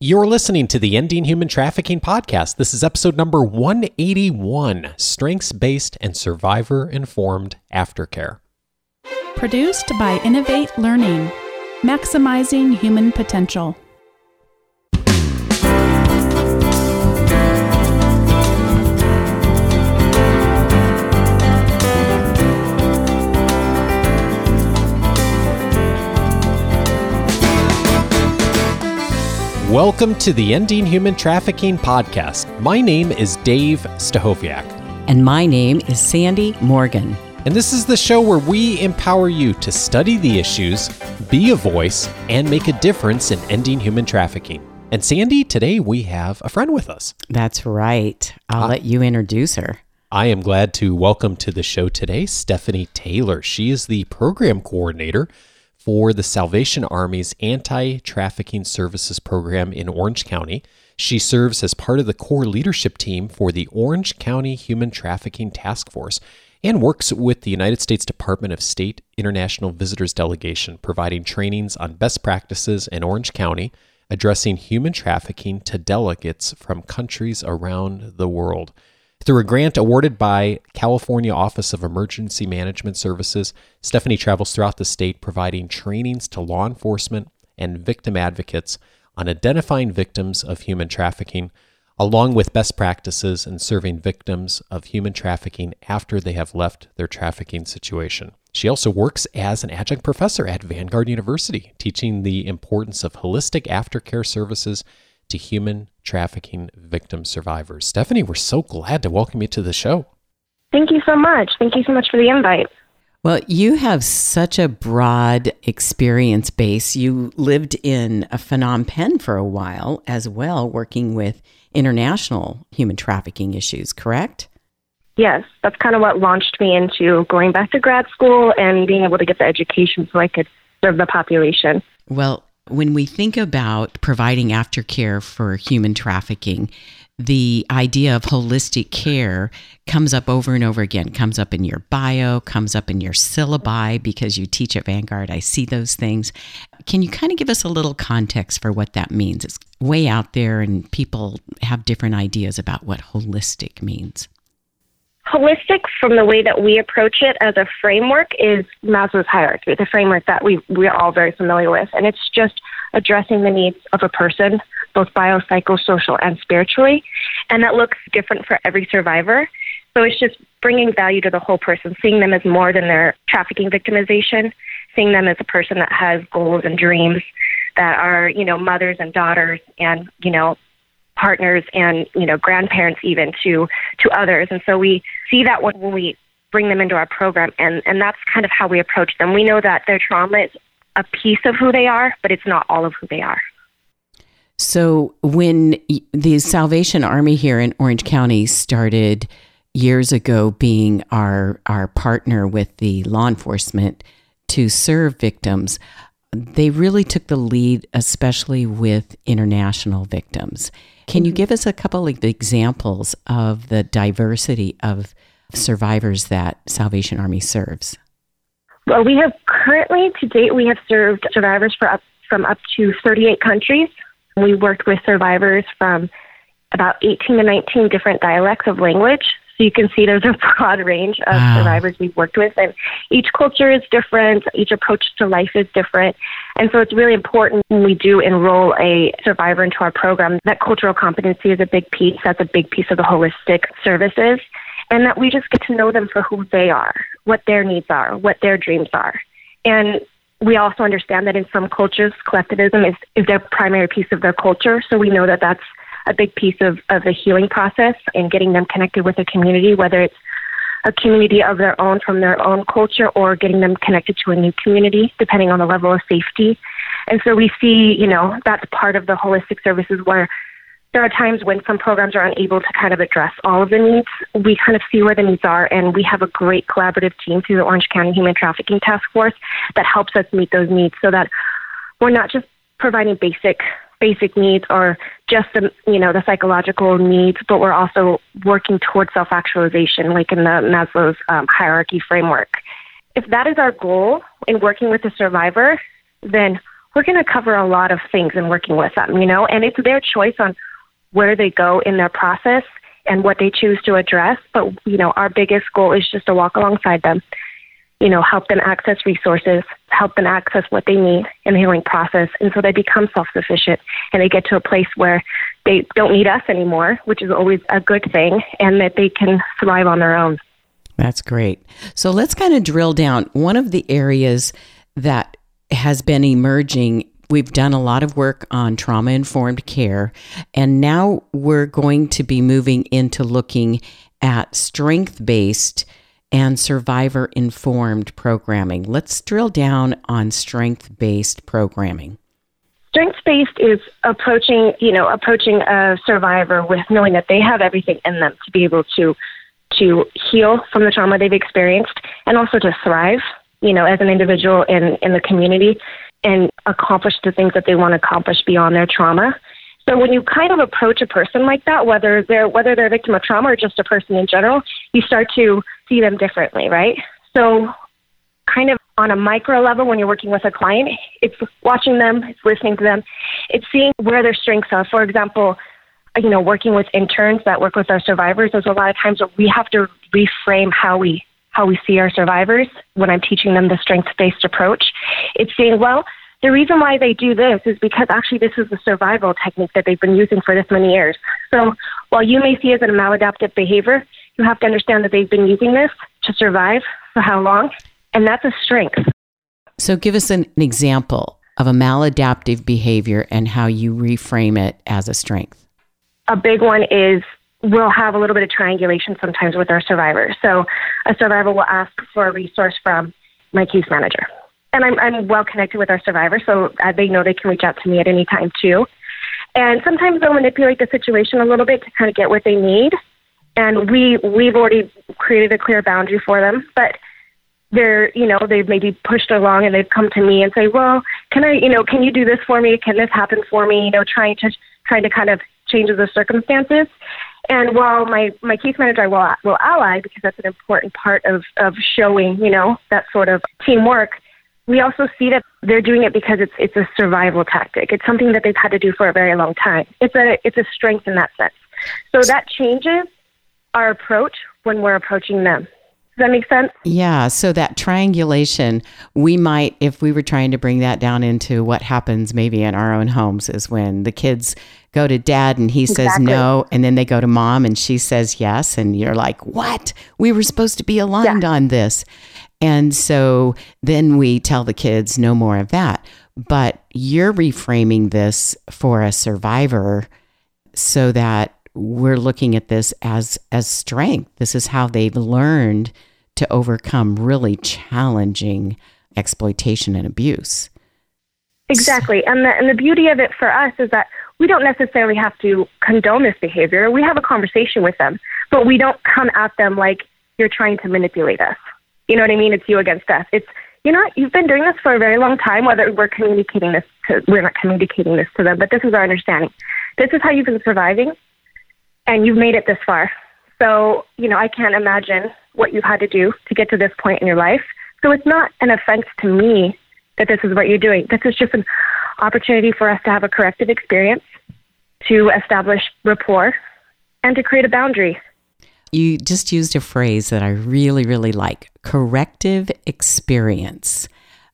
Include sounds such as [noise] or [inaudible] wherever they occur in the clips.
You're listening to the Ending Human Trafficking podcast. This is episode number 181 Strengths Based and Survivor Informed Aftercare. Produced by Innovate Learning, maximizing human potential. Welcome to the Ending Human Trafficking podcast. My name is Dave Stachowiak. And my name is Sandy Morgan. And this is the show where we empower you to study the issues, be a voice, and make a difference in ending human trafficking. And Sandy, today we have a friend with us. That's right. I'll uh, let you introduce her. I am glad to welcome to the show today Stephanie Taylor. She is the program coordinator for the Salvation Army's Anti Trafficking Services Program in Orange County. She serves as part of the core leadership team for the Orange County Human Trafficking Task Force and works with the United States Department of State International Visitors Delegation, providing trainings on best practices in Orange County, addressing human trafficking to delegates from countries around the world. Through a grant awarded by California Office of Emergency Management Services, Stephanie travels throughout the state providing trainings to law enforcement and victim advocates on identifying victims of human trafficking, along with best practices in serving victims of human trafficking after they have left their trafficking situation. She also works as an adjunct professor at Vanguard University, teaching the importance of holistic aftercare services to human trafficking victim survivors. Stephanie, we're so glad to welcome you to the show. Thank you so much. Thank you so much for the invite. Well, you have such a broad experience base. You lived in Phnom Penh for a while as well, working with international human trafficking issues, correct? Yes, that's kind of what launched me into going back to grad school and being able to get the education so I could serve the population. Well, when we think about providing aftercare for human trafficking, the idea of holistic care comes up over and over again, comes up in your bio, comes up in your syllabi because you teach at Vanguard. I see those things. Can you kind of give us a little context for what that means? It's way out there, and people have different ideas about what holistic means. Holistic, from the way that we approach it as a framework, is Maslow's hierarchy, the framework that we we're all very familiar with, and it's just addressing the needs of a person, both biopsychosocial and spiritually, and that looks different for every survivor. So it's just bringing value to the whole person, seeing them as more than their trafficking victimization, seeing them as a person that has goals and dreams that are, you know, mothers and daughters and, you know, partners and you know grandparents even to to others. And so we see that when we bring them into our program and and that's kind of how we approach them. We know that their trauma is a piece of who they are but it's not all of who they are. So when the salvation army here in orange county started years ago being our our partner with the law enforcement to serve victims they really took the lead especially with international victims can you mm-hmm. give us a couple of examples of the diversity of survivors that Salvation Army serves? Well, we have currently, to date, we have served survivors for up, from up to 38 countries. We worked with survivors from about 18 to 19 different dialects of language. So you can see there's a [laughs] broad range of wow. survivors we've worked with, and each culture is different, each approach to life is different. And so it's really important when we do enroll a survivor into our program that cultural competency is a big piece. That's a big piece of the holistic services. And that we just get to know them for who they are, what their needs are, what their dreams are. And we also understand that in some cultures, collectivism is, is their primary piece of their culture. So we know that that's a big piece of, of the healing process and getting them connected with a community, whether it's a community of their own from their own culture or getting them connected to a new community, depending on the level of safety. And so we see, you know, that's part of the holistic services where there are times when some programs are unable to kind of address all of the needs. We kind of see where the needs are, and we have a great collaborative team through the Orange County Human Trafficking Task Force that helps us meet those needs so that we're not just providing basic basic needs or just the you know the psychological needs, but we're also working towards self actualization, like in the Maslow's um, hierarchy framework. If that is our goal in working with the survivor, then we're going to cover a lot of things in working with them, you know, and it's their choice on where they go in their process and what they choose to address. But, you know, our biggest goal is just to walk alongside them, you know, help them access resources, help them access what they need in the healing process. And so they become self sufficient and they get to a place where they don't need us anymore, which is always a good thing, and that they can thrive on their own. That's great. So let's kind of drill down. One of the areas that has been emerging We've done a lot of work on trauma informed care, and now we're going to be moving into looking at strength based and survivor informed programming. Let's drill down on strength based programming. Strength based is approaching, you know, approaching a survivor with knowing that they have everything in them to be able to to heal from the trauma they've experienced and also to thrive, you know, as an individual in in the community and accomplish the things that they want to accomplish beyond their trauma. So when you kind of approach a person like that, whether they're whether they're a victim of trauma or just a person in general, you start to see them differently, right? So kind of on a micro level when you're working with a client, it's watching them, it's listening to them, it's seeing where their strengths are. For example, you know, working with interns that work with our survivors, there's a lot of times where we have to reframe how we how we see our survivors when I'm teaching them the strength based approach. It's saying, well, the reason why they do this is because actually this is the survival technique that they've been using for this many years. So while you may see it as a maladaptive behavior, you have to understand that they've been using this to survive for how long, and that's a strength. So give us an, an example of a maladaptive behavior and how you reframe it as a strength. A big one is we'll have a little bit of triangulation sometimes with our survivors. So a survivor will ask for a resource from my case manager. And I'm, I'm well connected with our survivors, so uh, they know they can reach out to me at any time too. And sometimes they'll manipulate the situation a little bit to kind of get what they need. And we we've already created a clear boundary for them, but they're you know they've maybe pushed along and they've come to me and say, well, can I you know can you do this for me? Can this happen for me? You know, trying to trying to kind of change the circumstances. And while my, my case manager will, will ally, because that's an important part of, of showing, you know, that sort of teamwork, we also see that they're doing it because it's, it's a survival tactic. It's something that they've had to do for a very long time. It's a, it's a strength in that sense. So that changes our approach when we're approaching them. Does that make sense? Yeah. So that triangulation, we might, if we were trying to bring that down into what happens maybe in our own homes, is when the kids go to dad and he exactly. says no, and then they go to mom and she says yes. And you're like, what? We were supposed to be aligned yeah. on this. And so then we tell the kids no more of that. But you're reframing this for a survivor so that we're looking at this as as strength. This is how they've learned to overcome really challenging exploitation and abuse. Exactly. And the, and the beauty of it for us is that we don't necessarily have to condone this behavior. We have a conversation with them, but we don't come at them like you're trying to manipulate us. You know what I mean? It's you against us. It's, you know, you've been doing this for a very long time, whether we're communicating this to, we're not communicating this to them, but this is our understanding. This is how you've been surviving, and you've made it this far. So, you know, I can't imagine what you've had to do to get to this point in your life. So it's not an offense to me that this is what you're doing. This is just an opportunity for us to have a corrective experience, to establish rapport, and to create a boundary. You just used a phrase that I really, really like corrective experience.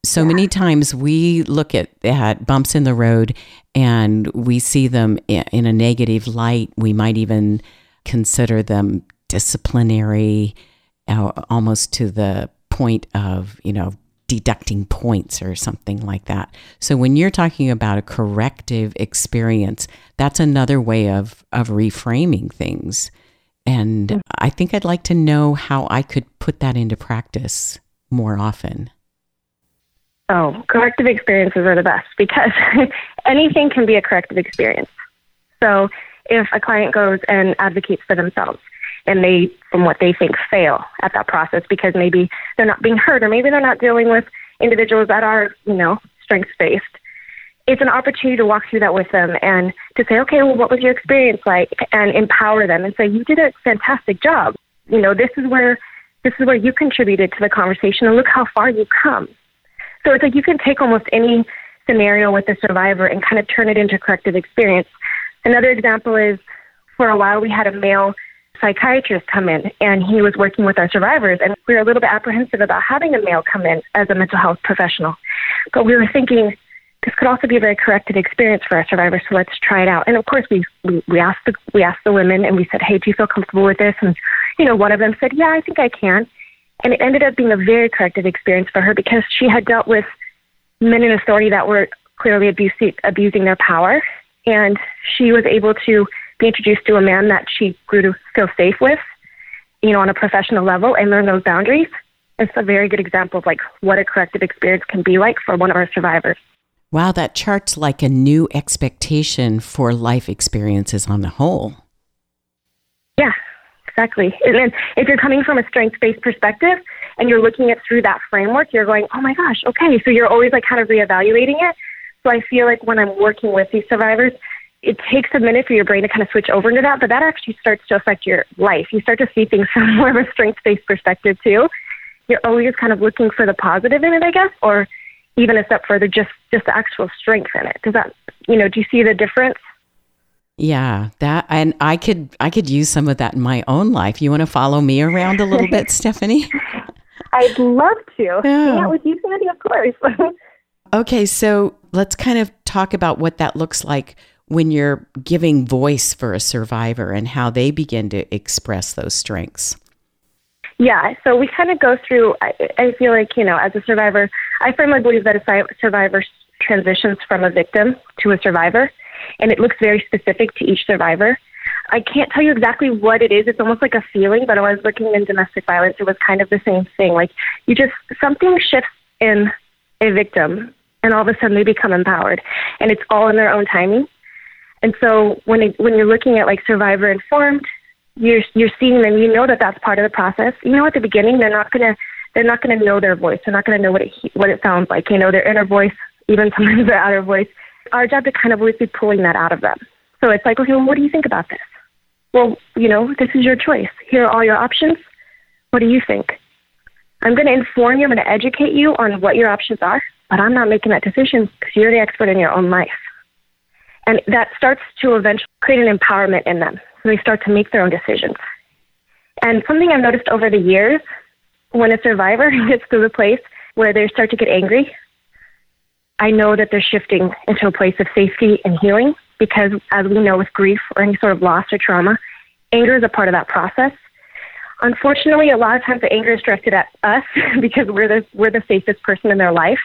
So yeah. many times we look at, at bumps in the road and we see them in a negative light. We might even consider them disciplinary, uh, almost to the point of, you know, deducting points or something like that. So when you're talking about a corrective experience, that's another way of of reframing things. And. I think I'd like to know how I could put that into practice more often. Oh, corrective experiences are the best because [laughs] anything can be a corrective experience. So if a client goes and advocates for themselves, and they, from what they think, fail at that process because maybe they're not being heard or maybe they're not dealing with individuals that are, you know, strengths based. It's an opportunity to walk through that with them and to say, okay, well, what was your experience like? And empower them and say, you did a fantastic job. You know, this is where this is where you contributed to the conversation and look how far you've come. So it's like you can take almost any scenario with a survivor and kind of turn it into corrective experience. Another example is for a while we had a male psychiatrist come in and he was working with our survivors and we were a little bit apprehensive about having a male come in as a mental health professional. But we were thinking this could also be a very corrective experience for our survivors, so let's try it out. And of course we we, asked the we asked the women and we said, Hey, do you feel comfortable with this? And you know, one of them said, Yeah, I think I can. And it ended up being a very corrective experience for her because she had dealt with men in authority that were clearly abusing, abusing their power. And she was able to be introduced to a man that she grew to feel safe with, you know, on a professional level and learn those boundaries. It's a very good example of like what a corrective experience can be like for one of our survivors. Wow, that chart's like a new expectation for life experiences on the whole. Yeah, exactly. And then if you're coming from a strength based perspective and you're looking at through that framework, you're going, oh my gosh, okay. So you're always like kind of reevaluating it. So I feel like when I'm working with these survivors, it takes a minute for your brain to kind of switch over into that, but that actually starts to affect your life. You start to see things [laughs] from more of a strength based perspective too. You're always kind of looking for the positive in it, I guess, or even a step further, just just the actual strength in it. Does that, you know, do you see the difference? Yeah, that and I could I could use some of that in my own life. You want to follow me around a little bit, [laughs] Stephanie? I'd love to. Yeah. Hang out with you, Sandy, of course. [laughs] okay, so let's kind of talk about what that looks like when you're giving voice for a survivor and how they begin to express those strengths. Yeah, so we kind of go through. I, I feel like you know, as a survivor, I firmly believe that a survivor transitions from a victim to a survivor and it looks very specific to each survivor. I can't tell you exactly what it is. It's almost like a feeling, but when I was looking in domestic violence, it was kind of the same thing. Like you just something shifts in a victim, and all of a sudden they become empowered, and it's all in their own timing. And so when it, when you're looking at like survivor informed, you're you're seeing them. You know that that's part of the process. You know, at the beginning, they're not gonna they're not gonna know their voice. They're not gonna know what it what it sounds like. You know, their inner voice, even [laughs] sometimes their outer voice our job to kind of always be pulling that out of them. So it's like, okay, well, what do you think about this? Well, you know, this is your choice. Here are all your options. What do you think? I'm going to inform you, I'm going to educate you on what your options are, but I'm not making that decision because you're the expert in your own life. And that starts to eventually create an empowerment in them. So they start to make their own decisions. And something I've noticed over the years, when a survivor [laughs] gets to the place where they start to get angry I know that they're shifting into a place of safety and healing because, as we know, with grief or any sort of loss or trauma, anger is a part of that process. Unfortunately, a lot of times the anger is directed at us [laughs] because we're the we're the safest person in their life.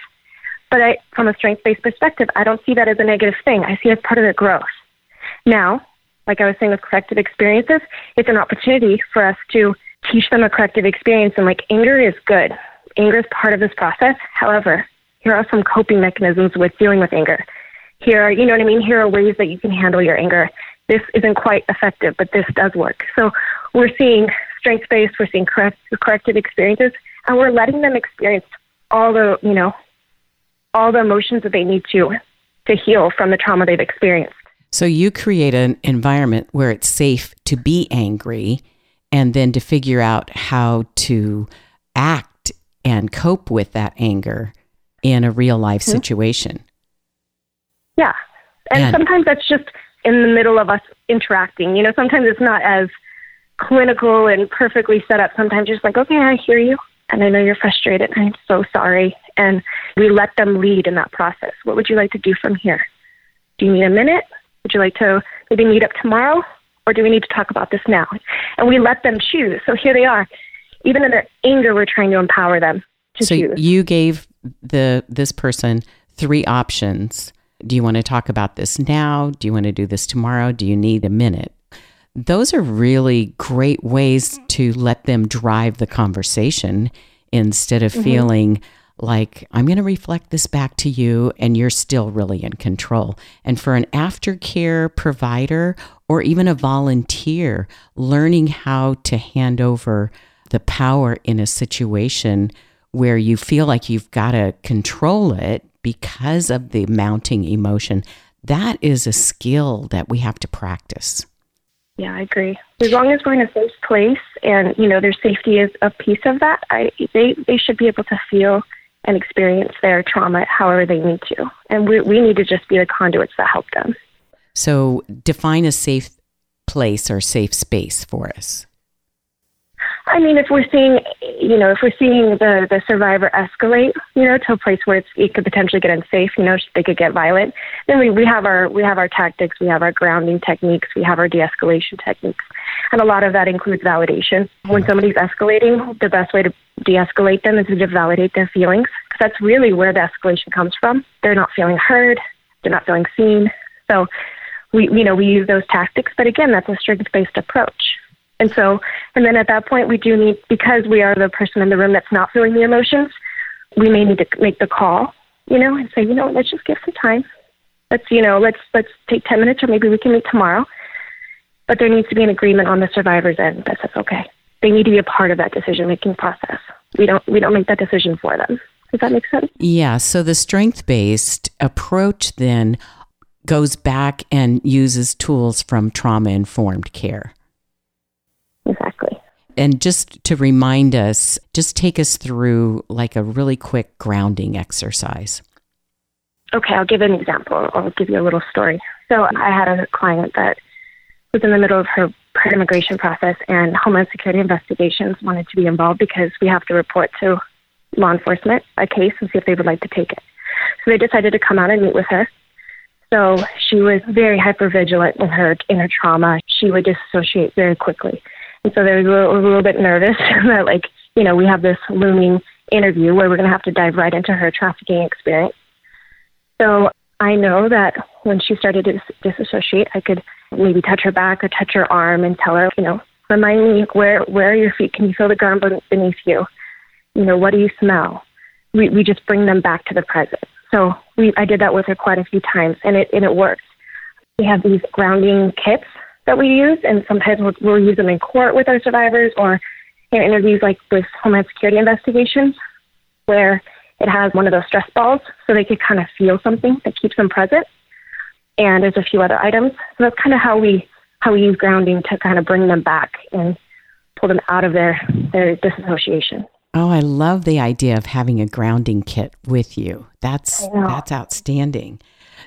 But I, from a strength-based perspective, I don't see that as a negative thing. I see it as part of their growth. Now, like I was saying with corrective experiences, it's an opportunity for us to teach them a corrective experience. And like anger is good. Anger is part of this process. However, here are some coping mechanisms with dealing with anger. Here are, you know what I mean? Here are ways that you can handle your anger. This isn't quite effective, but this does work. So we're seeing strength based, we're seeing correct, corrective experiences, and we're letting them experience all the, you know, all the emotions that they need to to heal from the trauma they've experienced. So you create an environment where it's safe to be angry and then to figure out how to act and cope with that anger in a real life mm-hmm. situation. Yeah. And, and sometimes that's just in the middle of us interacting. You know, sometimes it's not as clinical and perfectly set up. Sometimes you're just like, okay, I hear you. And I know you're frustrated. I'm so sorry. And we let them lead in that process. What would you like to do from here? Do you need a minute? Would you like to maybe meet up tomorrow? Or do we need to talk about this now? And we let them choose. So here they are. Even in their anger, we're trying to empower them to so choose. you gave the this person three options. Do you want to talk about this now? Do you want to do this tomorrow? Do you need a minute? Those are really great ways to let them drive the conversation instead of mm-hmm. feeling like I'm going to reflect this back to you and you're still really in control. And for an aftercare provider or even a volunteer, learning how to hand over the power in a situation where you feel like you've got to control it because of the mounting emotion, that is a skill that we have to practice. Yeah, I agree. As long as we're in a safe place and, you know, their safety is a piece of that, I, they, they should be able to feel and experience their trauma however they need to. And we, we need to just be the conduits that help them. So, define a safe place or safe space for us. I mean, if we're seeing, you know, if we're seeing the the survivor escalate, you know, to a place where it could potentially get unsafe, you know, they could get violent, then we, we have our we have our tactics, we have our grounding techniques, we have our de-escalation techniques, and a lot of that includes validation. When somebody's escalating, the best way to de-escalate them is to validate their feelings, because that's really where the escalation comes from. They're not feeling heard, they're not feeling seen, so we you know we use those tactics, but again, that's a strength-based approach. And so, and then at that point, we do need, because we are the person in the room that's not feeling the emotions, we may need to make the call, you know, and say, you know, let's just give some time. Let's, you know, let's let's take ten minutes, or maybe we can meet tomorrow. But there needs to be an agreement on the survivor's end that says, okay, they need to be a part of that decision making process. We don't we don't make that decision for them. Does that make sense? Yeah. So the strength based approach then goes back and uses tools from trauma informed care. And just to remind us, just take us through like a really quick grounding exercise. Okay, I'll give an example. I'll give you a little story. So I had a client that was in the middle of her pre-immigration process, and Homeland Security investigations wanted to be involved because we have to report to law enforcement a case and see if they would like to take it. So they decided to come out and meet with her. So she was very hypervigilant in her in her trauma. She would dissociate very quickly. And so they were a little, bit nervous [laughs] that, like, you know, we have this looming interview where we're going to have to dive right into her trafficking experience. So I know that when she started to dis- disassociate, I could maybe touch her back or touch her arm and tell her, you know, remind me where where are your feet? Can you feel the ground beneath you? You know, what do you smell? We we just bring them back to the present. So we I did that with her quite a few times, and it and it works. We have these grounding kits that we use, and sometimes we'll, we'll use them in court with our survivors or in interviews like with Homeland Security investigations, where it has one of those stress balls so they could kind of feel something that keeps them present. And there's a few other items. So that's kind of how we how we use grounding to kind of bring them back and pull them out of their their disassociation. Oh, I love the idea of having a grounding kit with you. That's that's outstanding.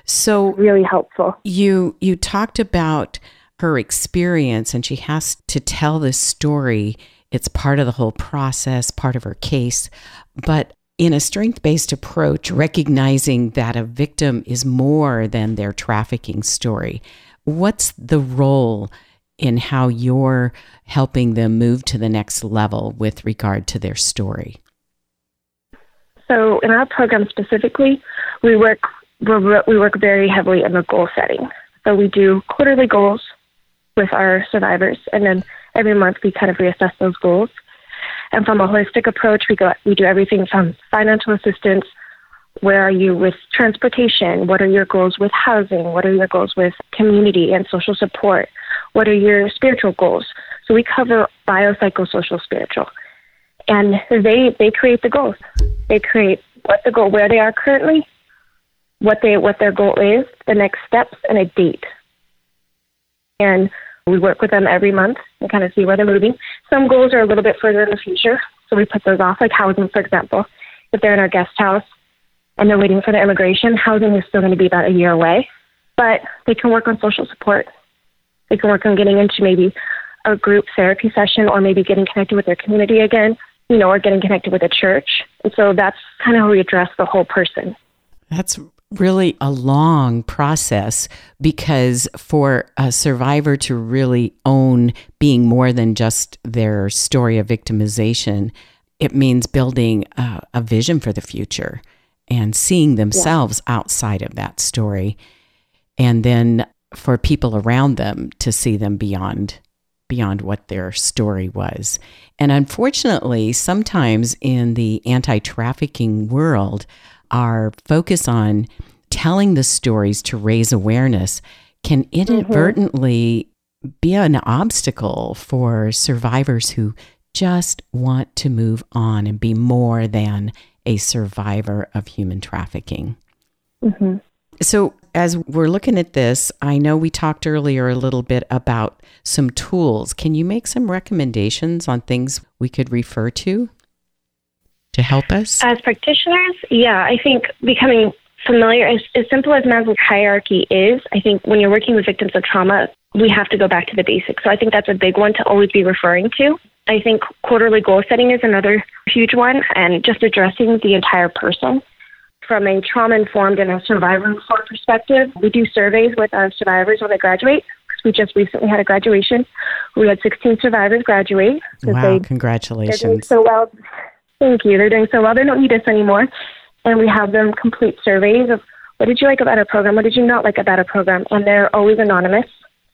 So really helpful. You you talked about her experience and she has to tell this story. It's part of the whole process, part of her case. But in a strength based approach, recognizing that a victim is more than their trafficking story, what's the role in how you're helping them move to the next level with regard to their story? So, in our program specifically, we work we work very heavily in the goal setting. So we do quarterly goals with our survivors, and then every month we kind of reassess those goals. And from a holistic approach, we go we do everything from financial assistance. Where are you with transportation? What are your goals with housing? What are your goals with community and social support? What are your spiritual goals? So we cover biopsychosocial spiritual. And they they create the goals. They create what the goal where they are currently, what they what their goal is, the next steps, and a date. And we work with them every month and kind of see where they're moving. Some goals are a little bit further in the future, so we put those off, like housing, for example. If they're in our guest house and they're waiting for their immigration, housing is still going to be about a year away. But they can work on social support. They can work on getting into maybe a group therapy session or maybe getting connected with their community again, you know, or getting connected with a church. And so that's kind of how we address the whole person. That's really a long process because for a survivor to really own being more than just their story of victimization, it means building a, a vision for the future and seeing themselves yeah. outside of that story. And then for people around them to see them beyond beyond what their story was. And unfortunately, sometimes in the anti-trafficking world, our focus on telling the stories to raise awareness can inadvertently mm-hmm. be an obstacle for survivors who just want to move on and be more than a survivor of human trafficking. Mm-hmm. So, as we're looking at this, I know we talked earlier a little bit about some tools. Can you make some recommendations on things we could refer to? To help us? As practitioners, yeah, I think becoming familiar, as, as simple as Maslow's hierarchy is, I think when you're working with victims of trauma, we have to go back to the basics. So I think that's a big one to always be referring to. I think quarterly goal setting is another huge one, and just addressing the entire person. From a trauma informed and a survivor informed perspective, we do surveys with our survivors when they graduate. We just recently had a graduation. We had 16 survivors graduate. Wow, they, congratulations. They're doing so well. Thank you. They're doing so well. They don't need us anymore. And we have them complete surveys of what did you like about our program? What did you not like about our program? And they're always anonymous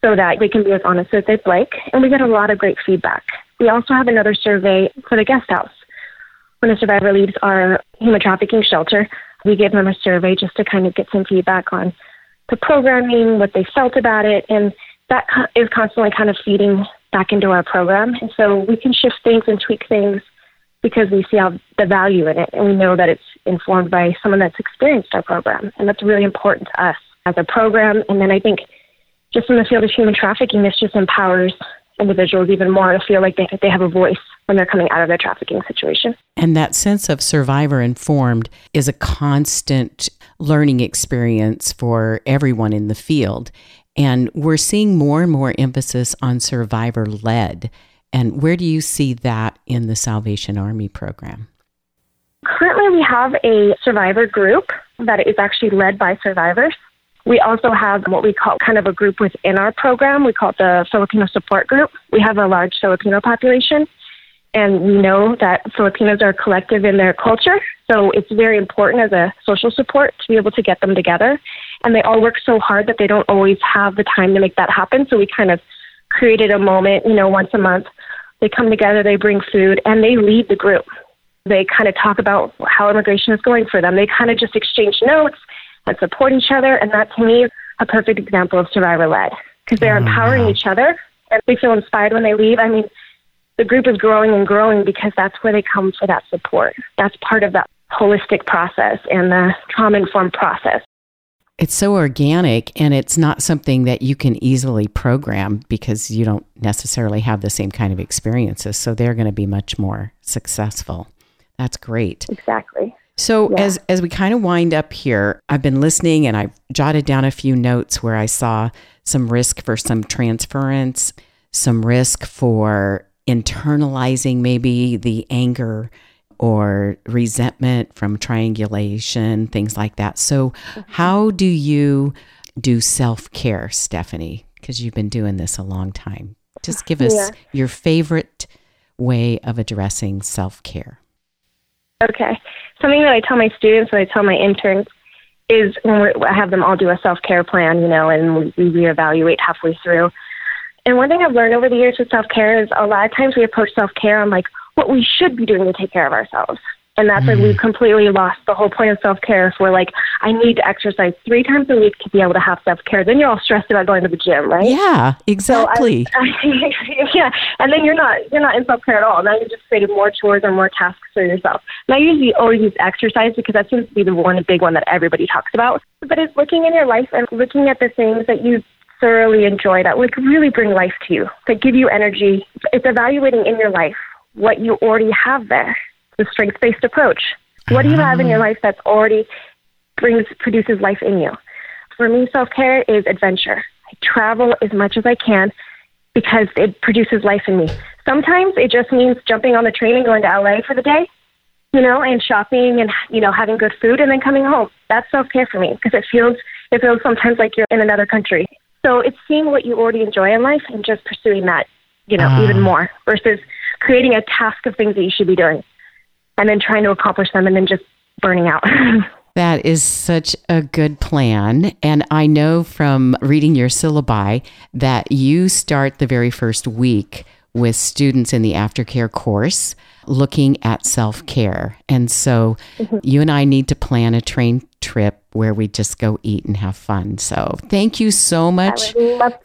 so that they can be as honest as they'd like. And we get a lot of great feedback. We also have another survey for the guest house. When a survivor leaves our human trafficking shelter, we give them a survey just to kind of get some feedback on the programming, what they felt about it, and that is constantly kind of feeding back into our program. And so we can shift things and tweak things because we see how the value in it and we know that it's informed by someone that's experienced our program. And that's really important to us as a program. And then I think just in the field of human trafficking, this just empowers individuals even more to feel like they, they have a voice when they're coming out of their trafficking situation. And that sense of survivor informed is a constant learning experience for everyone in the field. And we're seeing more and more emphasis on survivor led. And where do you see that in the Salvation Army program? Currently, we have a survivor group that is actually led by survivors. We also have what we call kind of a group within our program. We call it the Filipino Support Group. We have a large Filipino population, and we know that Filipinos are collective in their culture. So it's very important as a social support to be able to get them together. And they all work so hard that they don't always have the time to make that happen. So we kind of created a moment, you know, once a month. They come together, they bring food, and they lead the group. They kind of talk about how immigration is going for them. They kind of just exchange notes and support each other. And that to me is a perfect example of survivor led because they're oh, empowering wow. each other and they feel inspired when they leave. I mean, the group is growing and growing because that's where they come for that support. That's part of that holistic process and the trauma informed process. It's so organic and it's not something that you can easily program because you don't necessarily have the same kind of experiences. So they're going to be much more successful. That's great. Exactly. So yeah. as as we kind of wind up here, I've been listening and I've jotted down a few notes where I saw some risk for some transference, some risk for internalizing maybe the anger or resentment from triangulation, things like that. So, how do you do self care, Stephanie? Because you've been doing this a long time. Just give us yeah. your favorite way of addressing self care. Okay. Something that I tell my students and I tell my interns is when I have them all do a self care plan, you know, and we, we reevaluate halfway through. And one thing I've learned over the years with self care is a lot of times we approach self care on like what we should be doing to take care of ourselves. And that's mm. like we've completely lost the whole point of self care. If we're like, I need to exercise three times a week to be able to have self care, then you're all stressed about going to the gym, right? Yeah, exactly. So I, [laughs] yeah, and then you're not you're not in self care at all. Now you're just created more chores or more tasks for yourself. And I usually always use exercise because that seems to be the one big one that everybody talks about. But it's looking in your life and looking at the things that you thoroughly enjoy that would really bring life to you, that give you energy. It's evaluating in your life what you already have there the strength based approach. What do you have in your life that's already brings produces life in you? For me, self care is adventure. I travel as much as I can because it produces life in me. Sometimes it just means jumping on the train and going to LA for the day, you know, and shopping and you know having good food and then coming home. That's self care for me because it feels it feels sometimes like you're in another country. So it's seeing what you already enjoy in life and just pursuing that, you know, uh. even ah. more versus creating a task of things that you should be doing and then trying to accomplish them and then just burning out. [laughs] That is such a good plan. And I know from reading your syllabi that you start the very first week with students in the aftercare course looking at self care. And so mm-hmm. you and I need to plan a train trip where we just go eat and have fun. So thank you so much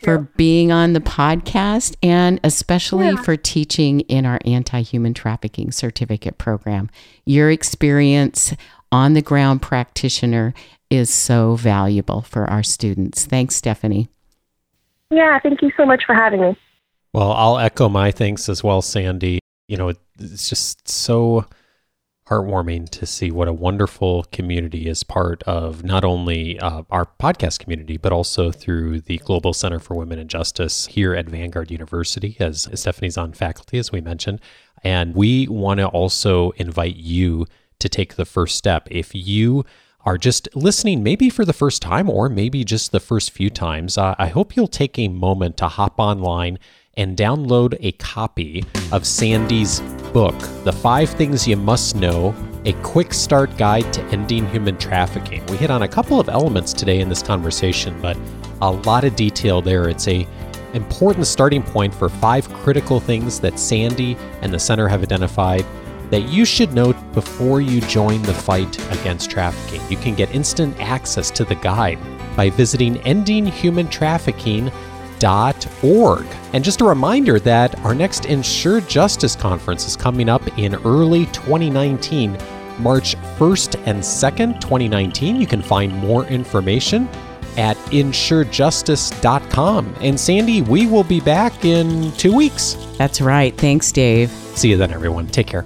for being on the podcast and especially yeah. for teaching in our anti human trafficking certificate program. Your experience on the ground practitioner is so valuable for our students. Thanks, Stephanie. Yeah, thank you so much for having me. Well, I'll echo my thanks as well, Sandy. You know, it's just so heartwarming to see what a wonderful community is part of not only uh, our podcast community, but also through the Global Center for Women and Justice here at Vanguard University, as Stephanie's on faculty, as we mentioned. And we want to also invite you to take the first step. If you are just listening, maybe for the first time or maybe just the first few times, uh, I hope you'll take a moment to hop online and download a copy of Sandy's book, The Five Things You Must Know A Quick Start Guide to Ending Human Trafficking. We hit on a couple of elements today in this conversation, but a lot of detail there. It's a important starting point for five critical things that Sandy and the center have identified that you should know before you join the fight against trafficking. You can get instant access to the guide by visiting endinghumantrafficking.org. And just a reminder that our next Ensure Justice Conference is coming up in early 2019, March 1st and 2nd, 2019. You can find more information at ensurejustice.com. And Sandy, we will be back in two weeks. That's right. Thanks, Dave. See you then, everyone. Take care.